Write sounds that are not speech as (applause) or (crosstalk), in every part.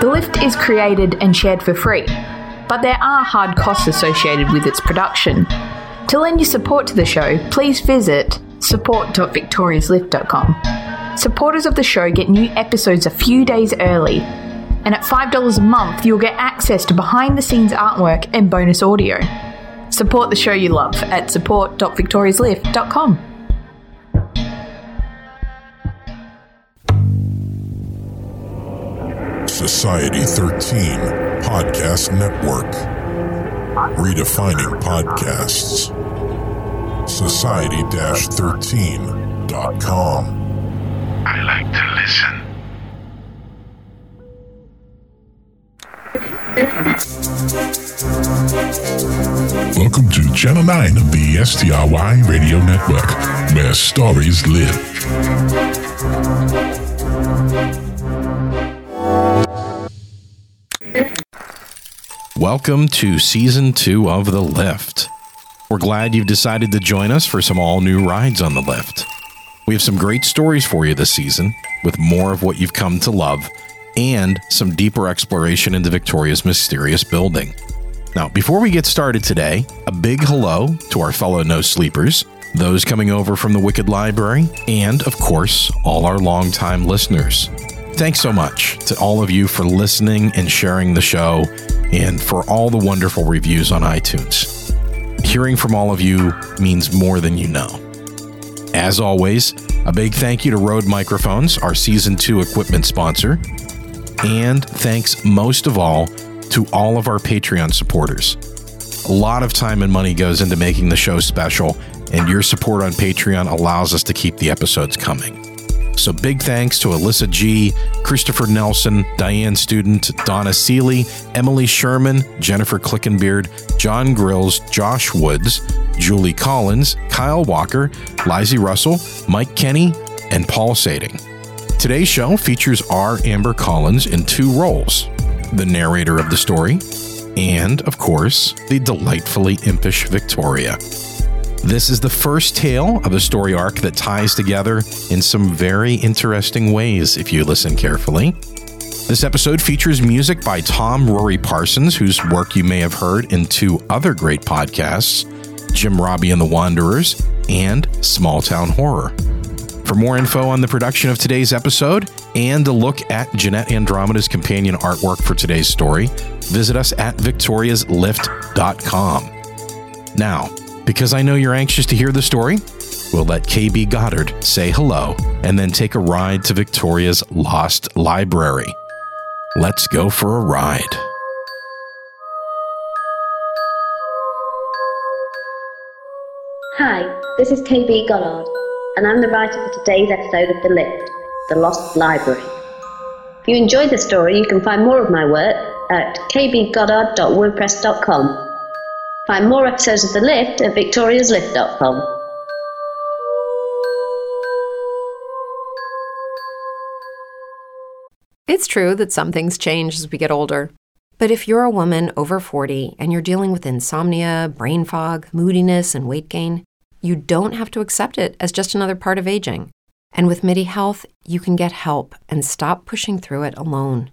The Lift is created and shared for free, but there are hard costs associated with its production. To lend your support to the show, please visit support.victoriaslift.com. Supporters of the show get new episodes a few days early, and at $5 a month, you'll get access to behind the scenes artwork and bonus audio. Support the show you love at support.victoriaslift.com. Society 13 Podcast Network. Redefining podcasts. Society 13.com. I like to listen. Welcome to Channel 9 of the STRY Radio Network, where stories live. Welcome to season two of The Lift. We're glad you've decided to join us for some all new rides on the lift. We have some great stories for you this season, with more of what you've come to love and some deeper exploration into Victoria's mysterious building. Now, before we get started today, a big hello to our fellow no sleepers, those coming over from the Wicked Library, and of course, all our longtime listeners. Thanks so much to all of you for listening and sharing the show, and for all the wonderful reviews on iTunes. Hearing from all of you means more than you know. As always, a big thank you to Rode Microphones, our season two equipment sponsor. And thanks most of all to all of our Patreon supporters. A lot of time and money goes into making the show special, and your support on Patreon allows us to keep the episodes coming. So big thanks to Alyssa G, Christopher Nelson, Diane Student, Donna Seeley, Emily Sherman, Jennifer Clickenbeard, John Grills, Josh Woods, Julie Collins, Kyle Walker, Lizzie Russell, Mike Kenny, and Paul Sading. Today's show features R. Amber Collins in two roles the narrator of the story, and, of course, the delightfully impish Victoria. This is the first tale of a story arc that ties together in some very interesting ways if you listen carefully. This episode features music by Tom Rory Parsons, whose work you may have heard in two other great podcasts Jim Robbie and the Wanderers and Small Town Horror. For more info on the production of today's episode and a look at Jeanette Andromeda's companion artwork for today's story, visit us at victoriaslift.com. Now, because I know you're anxious to hear the story, we'll let KB Goddard say hello and then take a ride to Victoria's Lost Library. Let's go for a ride. Hi, this is KB Goddard, and I'm the writer for today's episode of The Lift, The Lost Library. If you enjoyed the story, you can find more of my work at kbgoddard.wordpress.com. Find more episodes of The Lift at victoriaslift.com. It's true that some things change as we get older. But if you're a woman over 40 and you're dealing with insomnia, brain fog, moodiness, and weight gain, you don't have to accept it as just another part of aging. And with MIDI Health, you can get help and stop pushing through it alone.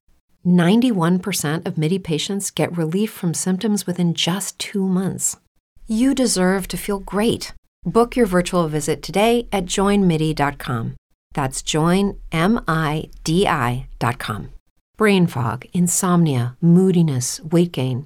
91% of MIDI patients get relief from symptoms within just two months. You deserve to feel great. Book your virtual visit today at joinmidi.com. That's joinmidi.com. Brain fog, insomnia, moodiness, weight gain.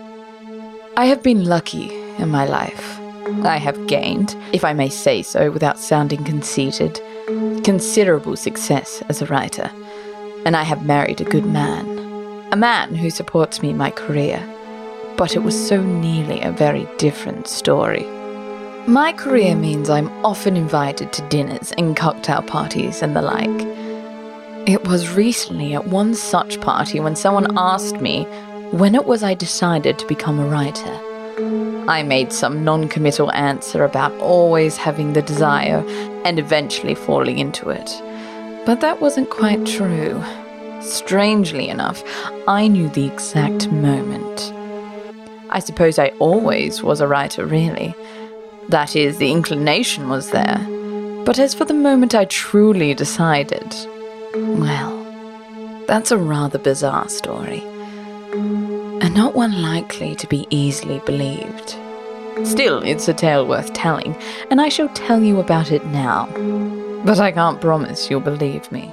I have been lucky in my life. I have gained, if I may say so without sounding conceited, considerable success as a writer, and I have married a good man. A man who supports me in my career. But it was so nearly a very different story. My career means I'm often invited to dinners and cocktail parties and the like. It was recently at one such party when someone asked me when it was I decided to become a writer. I made some non committal answer about always having the desire and eventually falling into it. But that wasn't quite true. Strangely enough, I knew the exact moment. I suppose I always was a writer, really. That is, the inclination was there. But as for the moment I truly decided, well, that's a rather bizarre story not one likely to be easily believed. Still, it's a tale worth telling, and I shall tell you about it now. But I can't promise you'll believe me.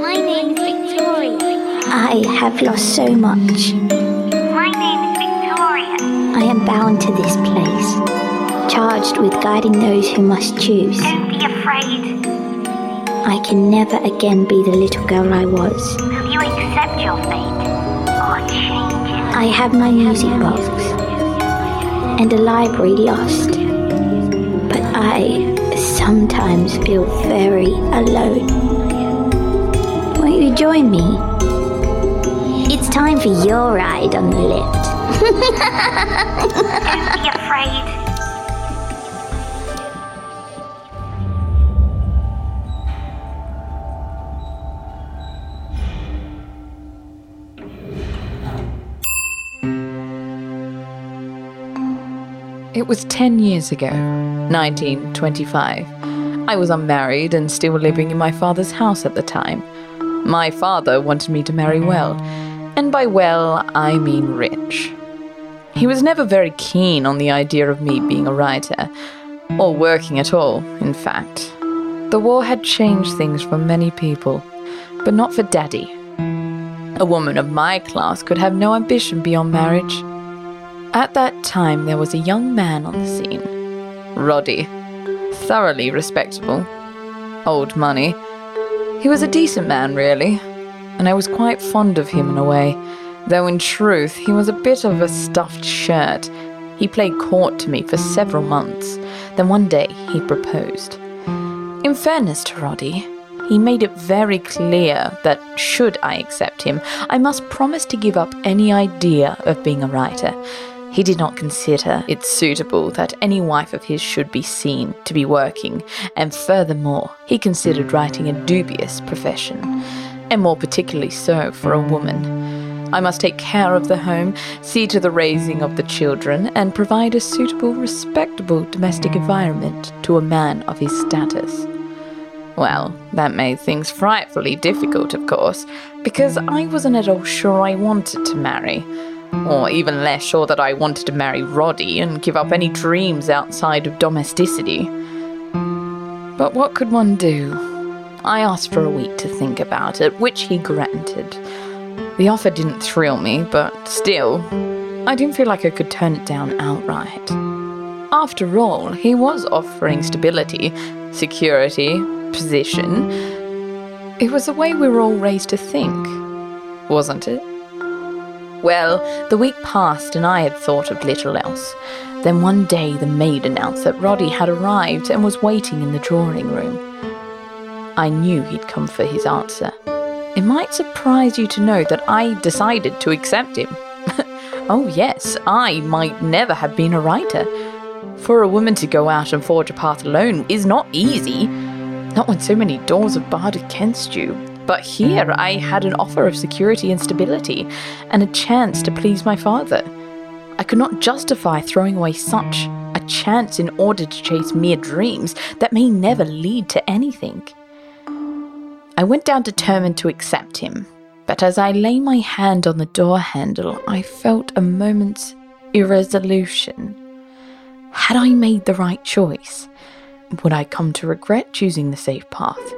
My name Victoria. I have lost so much. My name is Victoria. I am bound to this place, charged with guiding those who must choose. Don't be afraid. I can never again be the little girl I was. Will you accept your fate or change it? I have my music box and a library lost. But I sometimes feel very alone. Won't you join me? It's time for your ride on the lift. (laughs) Don't be afraid. It was 10 years ago, 1925. I was unmarried and still living in my father's house at the time. My father wanted me to marry well, and by well, I mean rich. He was never very keen on the idea of me being a writer, or working at all, in fact. The war had changed things for many people, but not for Daddy. A woman of my class could have no ambition beyond marriage. At that time, there was a young man on the scene, Roddy. Thoroughly respectable. Old money. He was a decent man, really, and I was quite fond of him in a way, though in truth, he was a bit of a stuffed shirt. He played court to me for several months, then one day he proposed. In fairness to Roddy, he made it very clear that should I accept him, I must promise to give up any idea of being a writer. He did not consider it suitable that any wife of his should be seen to be working, and furthermore, he considered writing a dubious profession, and more particularly so for a woman. I must take care of the home, see to the raising of the children, and provide a suitable, respectable domestic environment to a man of his status. Well, that made things frightfully difficult, of course, because I wasn't at all sure I wanted to marry, or even less sure that I wanted to marry Roddy and give up any dreams outside of domesticity. But what could one do? I asked for a week to think about it, which he granted. The offer didn't thrill me, but still, I didn't feel like I could turn it down outright. After all, he was offering stability, security, position. It was the way we were all raised to think, wasn't it? Well, the week passed and I had thought of little else. Then one day the maid announced that Roddy had arrived and was waiting in the drawing room. I knew he'd come for his answer. It might surprise you to know that I decided to accept him. (laughs) oh, yes, I might never have been a writer. For a woman to go out and forge a path alone is not easy, not when so many doors are barred against you. But here I had an offer of security and stability, and a chance to please my father. I could not justify throwing away such a chance in order to chase mere dreams that may never lead to anything. I went down determined to accept him, but as I lay my hand on the door handle, I felt a moment's irresolution. Had I made the right choice? Would I come to regret choosing the safe path?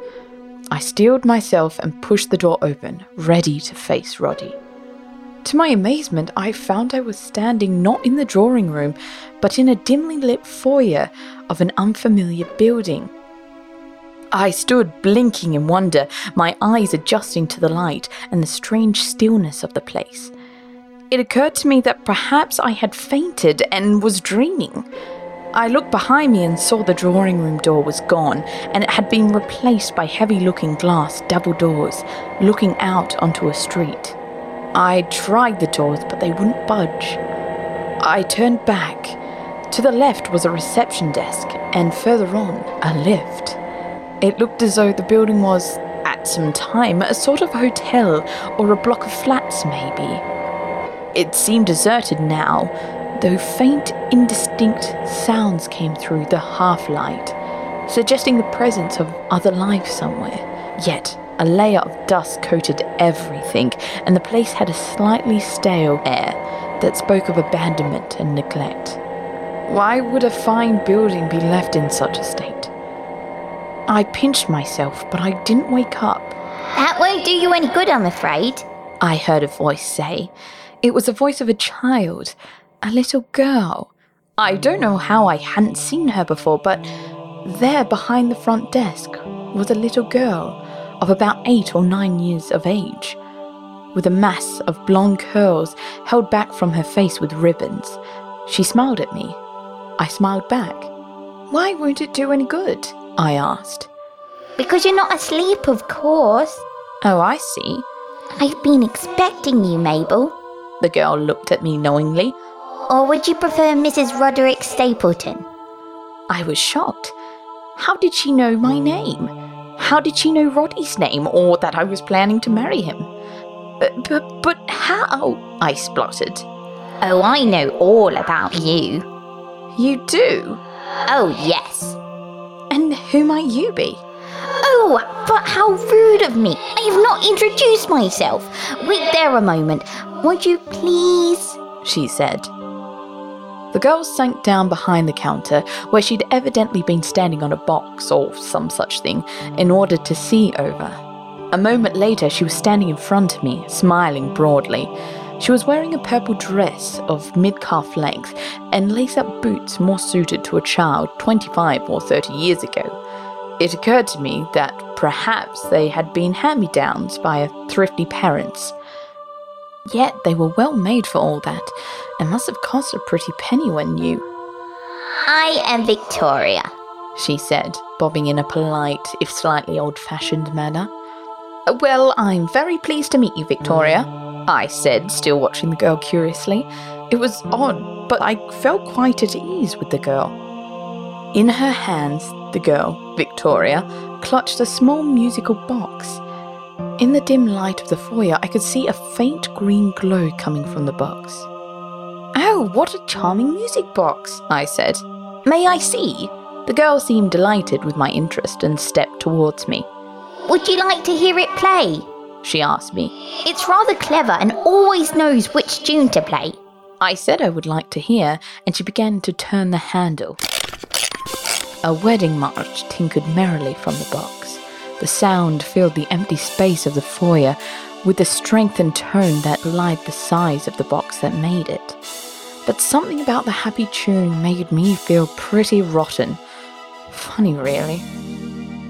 I steeled myself and pushed the door open, ready to face Roddy. To my amazement, I found I was standing not in the drawing room, but in a dimly lit foyer of an unfamiliar building. I stood blinking in wonder, my eyes adjusting to the light and the strange stillness of the place. It occurred to me that perhaps I had fainted and was dreaming. I looked behind me and saw the drawing room door was gone, and it had been replaced by heavy looking glass double doors looking out onto a street. I tried the doors, but they wouldn't budge. I turned back. To the left was a reception desk, and further on, a lift. It looked as though the building was, at some time, a sort of hotel or a block of flats, maybe. It seemed deserted now, though faint, indistinct sounds came through the half light, suggesting the presence of other life somewhere. Yet, a layer of dust coated everything, and the place had a slightly stale air that spoke of abandonment and neglect. Why would a fine building be left in such a state? I pinched myself, but I didn't wake up. That won't do you any good, I'm afraid. I heard a voice say. It was the voice of a child, a little girl. I don't know how I hadn't seen her before, but there behind the front desk was a little girl of about eight or nine years of age, with a mass of blonde curls held back from her face with ribbons. She smiled at me. I smiled back. Why won't it do any good? I asked. Because you're not asleep, of course. Oh, I see. I've been expecting you, Mabel. The girl looked at me knowingly. Or would you prefer Mrs. Roderick Stapleton? I was shocked. How did she know my name? How did she know Roddy's name or that I was planning to marry him? But, but, but how? I spluttered. Oh, I know all about you. You do? Oh, yes. And who might you be? Oh, but how rude of me. I have not introduced myself. Wait there a moment. Won't you please? She said. The girl sank down behind the counter, where she'd evidently been standing on a box or some such thing, in order to see over. A moment later, she was standing in front of me, smiling broadly. She was wearing a purple dress of mid calf length and lace up boots more suited to a child 25 or 30 years ago. It occurred to me that perhaps they had been hand me downs by thrifty parents. Yet they were well made for all that, and must have cost a pretty penny when new. I am Victoria. She said, bobbing in a polite, if slightly old fashioned manner. Well, I'm very pleased to meet you, Victoria, I said, still watching the girl curiously. It was odd, but I felt quite at ease with the girl. In her hands, the girl, Victoria, clutched a small musical box. In the dim light of the foyer, I could see a faint green glow coming from the box. Oh, what a charming music box, I said. May I see? The girl seemed delighted with my interest and stepped towards me. Would you like to hear it play? She asked me. It's rather clever and always knows which tune to play. I said I would like to hear, and she began to turn the handle. A wedding march tinkled merrily from the box. The sound filled the empty space of the foyer with a strength and tone that belied the size of the box that made it. But something about the happy tune made me feel pretty rotten. Funny, really.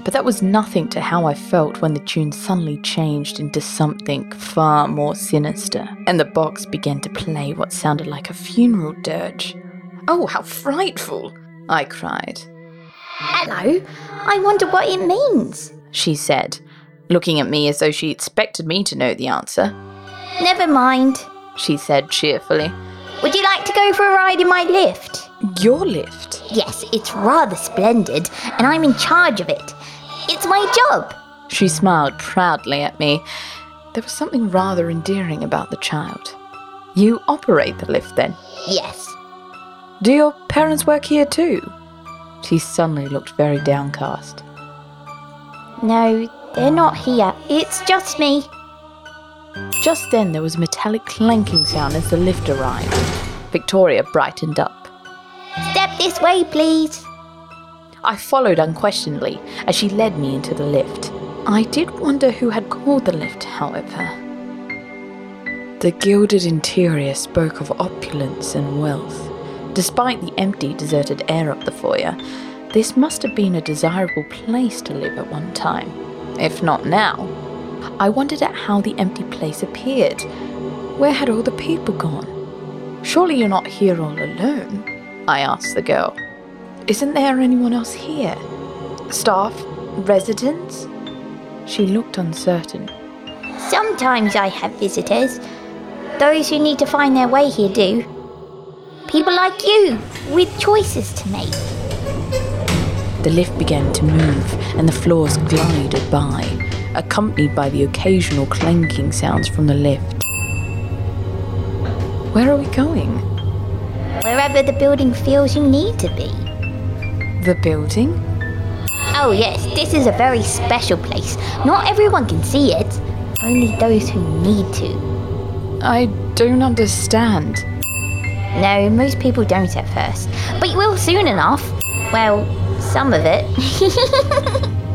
But that was nothing to how I felt when the tune suddenly changed into something far more sinister, and the box began to play what sounded like a funeral dirge. Oh, how frightful! I cried. Hello. I wonder what it means. She said, looking at me as though she expected me to know the answer. Never mind. She said cheerfully. Would you like to go for a ride in my lift? Your lift? Yes, it's rather splendid, and I'm in charge of it. It's my job. She smiled proudly at me. There was something rather endearing about the child. You operate the lift then? Yes. Do your parents work here too? She suddenly looked very downcast. No, they're not here. It's just me. Just then there was a metallic clanking sound as the lift arrived. Victoria brightened up. Step This way, please. I followed unquestioningly as she led me into the lift. I did wonder who had called the lift, however. The gilded interior spoke of opulence and wealth. Despite the empty, deserted air of the foyer, this must have been a desirable place to live at one time, if not now. I wondered at how the empty place appeared. Where had all the people gone? Surely you're not here all alone? I asked the girl. Isn't there anyone else here? Staff? Residents? She looked uncertain. Sometimes I have visitors. Those who need to find their way here do. People like you, with choices to make. The lift began to move and the floors glided by, accompanied by the occasional clanking sounds from the lift. Where are we going? Wherever the building feels you need to be. The building? Oh, yes, this is a very special place. Not everyone can see it, only those who need to. I don't understand. No, most people don't at first, but you will soon enough. Well, some of it.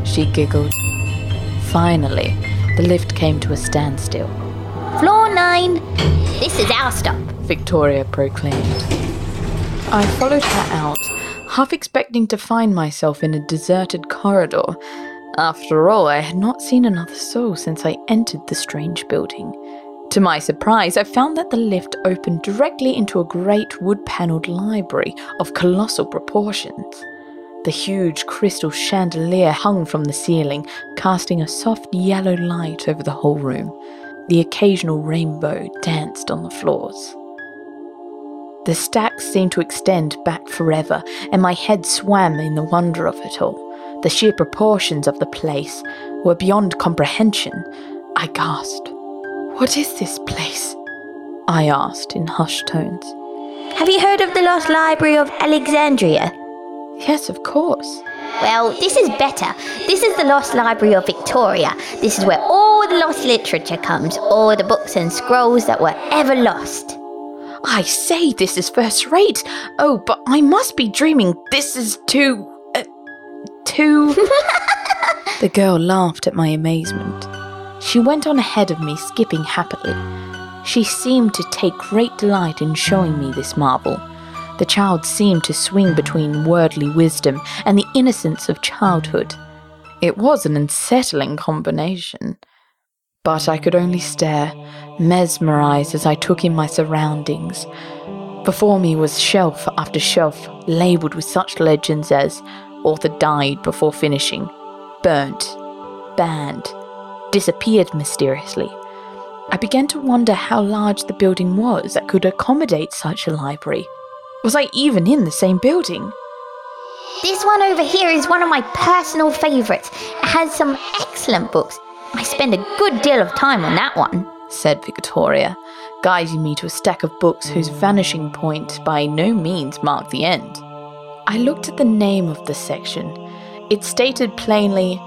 (laughs) She giggled. Finally, the lift came to a standstill. Floor 9. This is our stop. Victoria proclaimed. I followed her out, half expecting to find myself in a deserted corridor. After all, I had not seen another soul since I entered the strange building. To my surprise, I found that the lift opened directly into a great wood panelled library of colossal proportions. The huge crystal chandelier hung from the ceiling, casting a soft yellow light over the whole room. The occasional rainbow danced on the floors. The stacks seemed to extend back forever, and my head swam in the wonder of it all. The sheer proportions of the place were beyond comprehension. I gasped. What is this place? I asked in hushed tones. Have you heard of the Lost Library of Alexandria? Yes, of course. Well, this is better. This is the Lost Library of Victoria. This is where all the lost literature comes, all the books and scrolls that were ever lost. I say this is first rate. Oh, but I must be dreaming. This is too. Uh, too. (laughs) the girl laughed at my amazement. She went on ahead of me, skipping happily. She seemed to take great delight in showing me this marvel. The child seemed to swing between worldly wisdom and the innocence of childhood. It was an unsettling combination. But I could only stare, mesmerized as I took in my surroundings. Before me was shelf after shelf labeled with such legends as author died before finishing, burnt, banned, disappeared mysteriously. I began to wonder how large the building was that could accommodate such a library. Was I even in the same building? This one over here is one of my personal favourites. It has some excellent books. I spend a good deal of time on that one. said Victoria, guiding me to a stack of books whose vanishing point by no means marked the end. I looked at the name of the section. It stated plainly,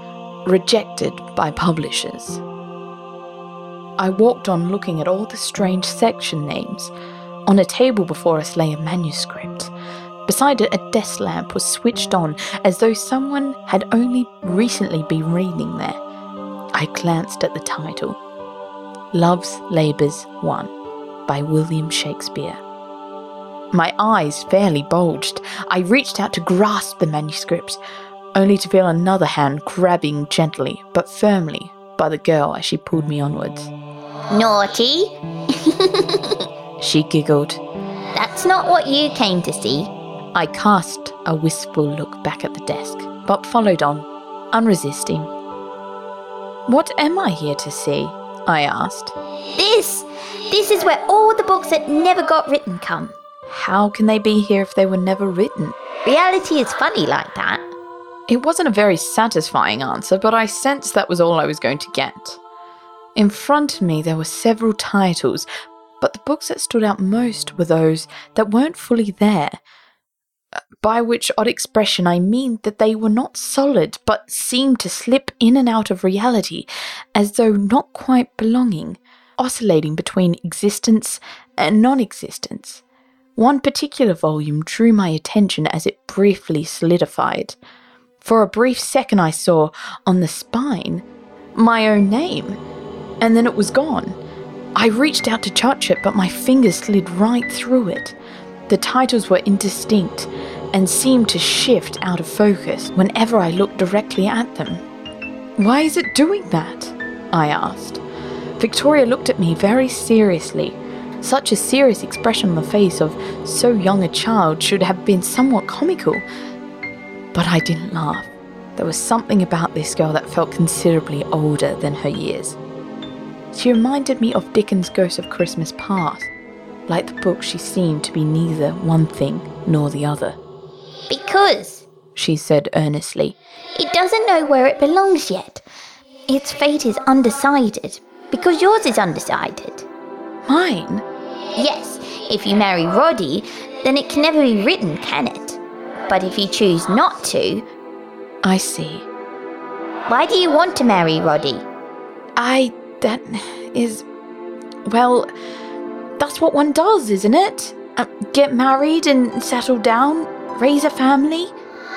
rejected by publishers. I walked on looking at all the strange section names. On a table before us lay a manuscript. Beside it, a desk lamp was switched on as though someone had only recently been reading there. I glanced at the title Love's Labour's Won by William Shakespeare. My eyes fairly bulged. I reached out to grasp the manuscript, only to feel another hand grabbing gently but firmly by the girl as she pulled me onwards. Naughty? (laughs) She giggled. That's not what you came to see. I cast a wistful look back at the desk, but followed on, unresisting. What am I here to see? I asked. This, this is where all the books that never got written come. How can they be here if they were never written? Reality is funny like that. It wasn't a very satisfying answer, but I sensed that was all I was going to get. In front of me, there were several titles, but the books that stood out most were those that weren't fully there. Uh, By which odd expression I mean that they were not solid, but seemed to slip in and out of reality, as though not quite belonging, oscillating between existence and non existence. One particular volume drew my attention as it briefly solidified. For a brief second, I saw on the spine my own name, and then it was gone. I reached out to touch it, but my fingers slid right through it. The titles were indistinct and seemed to shift out of focus whenever I looked directly at them. Why is it doing that? I asked. Victoria looked at me very seriously. Such a serious expression on the face of so young a child should have been somewhat comical. But I didn't laugh. There was something about this girl that felt considerably older than her years. She reminded me of Dickens' Ghost of Christmas Past. Like the book, she seemed to be neither one thing nor the other. Because She said earnestly. it doesn't know where it belongs yet. Its fate is undecided. Because yours is undecided. Mine? Yes, if you marry Roddy, then it can never be written, can it? But if you choose not to, I see. why do you want to marry Roddy? I. That is. Well, that's what one does, isn't it? Uh, get married and settle down, raise a family.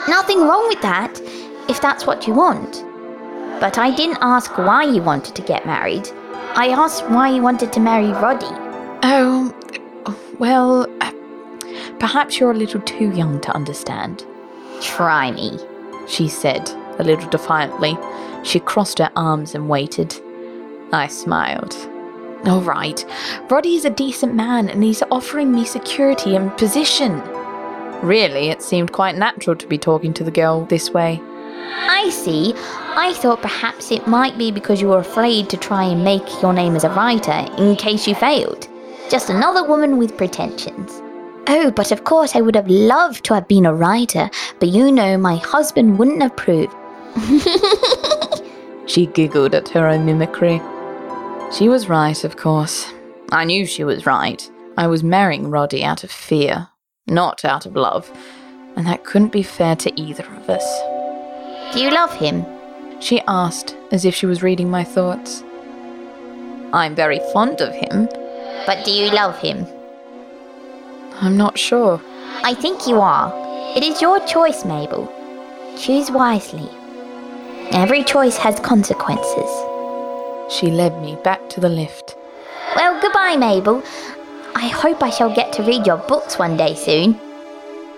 Nothing wrong with that, if that's what you want. But I didn't ask why you wanted to get married. I asked why you wanted to marry Roddy. Oh, well, uh, perhaps you're a little too young to understand, Try me. she said, a little defiantly. She crossed her arms and waited. I smiled. All right, Roddy is a decent man and he's offering me security and position. Really, it seemed quite natural to be talking to the girl this way. I see. I thought perhaps it might be because you were afraid to try and make your name as a writer in case you failed. Just another woman with pretensions. Oh, but of course I would have loved to have been a writer, but you know my husband wouldn't approve. (laughs) She giggled at her own mimicry. She was right, of course. I knew she was right. I was marrying Roddy out of fear, not out of love, and that couldn't be fair to either of us. Do you love him? She asked, as if she was reading my thoughts. I'm very fond of him. But do you love him? I'm not sure. I think you are. It is your choice, Mabel. Choose wisely. Every choice has consequences. She led me back to the lift. Well, goodbye, Mabel. I hope I shall get to read your books one day soon.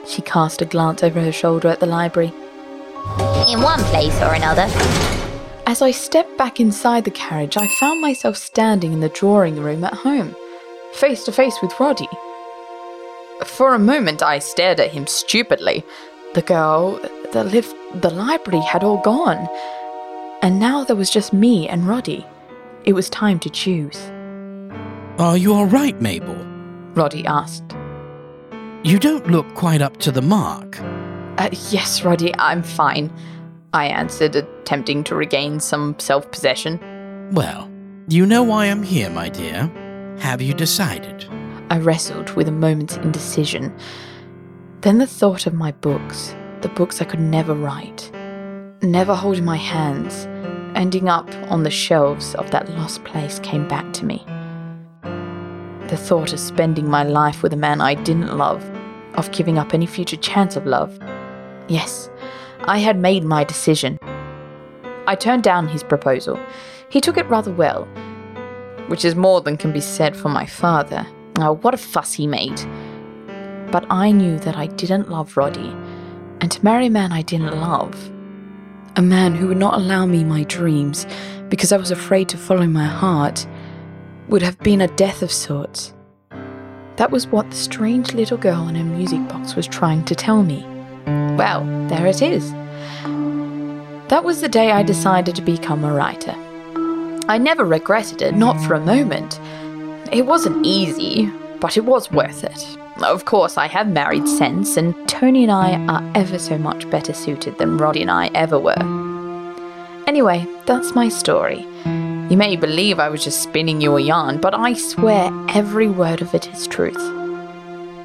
She cast a glance over her shoulder at the library. In one place or another. As I stepped back inside the carriage, I found myself standing in the drawing room at home, face to face with Roddy. For a moment, I stared at him stupidly. The girl, the lift, the library had all gone. And now there was just me and Roddy. It was time to choose. Are you all right, Mabel? Roddy asked. You don't look quite up to the mark. Uh, yes, Roddy, I'm fine. I answered, attempting to regain some self possession. Well, you know why I'm here, my dear. Have you decided? I wrestled with a moment's indecision. Then the thought of my books, the books I could never write, never hold in my hands, ending up on the shelves of that lost place came back to me. The thought of spending my life with a man I didn't love, of giving up any future chance of love. Yes, I had made my decision. I turned down his proposal. He took it rather well, which is more than can be said for my father. Oh, what a fuss he made. But I knew that I didn't love Roddy, and to marry a man I didn't love, a man who would not allow me my dreams because I was afraid to follow my heart, would have been a death of sorts. That was what the strange little girl in her music box was trying to tell me. Well, there it is. That was the day I decided to become a writer. I never regretted it, not for a moment. It wasn't easy, but it was worth it. Of course, I have married since, and Tony and I are ever so much better suited than Roddy and I ever were. Anyway, that's my story. You may believe I was just spinning you a yarn, but I swear every word of it is truth.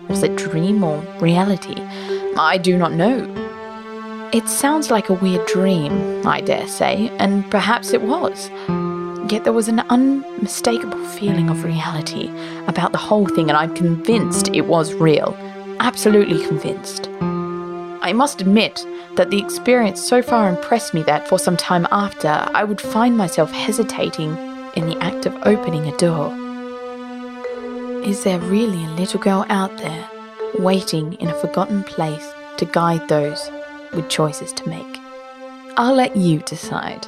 Was it dream or reality? I do not know. It sounds like a weird dream, I dare say, and perhaps it was. Yet there was an unmistakable feeling of reality about the whole thing, and I'm convinced it was real. Absolutely convinced. I must admit that the experience so far impressed me that for some time after, I would find myself hesitating in the act of opening a door. Is there really a little girl out there, waiting in a forgotten place to guide those with choices to make? I'll let you decide.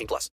18 plus.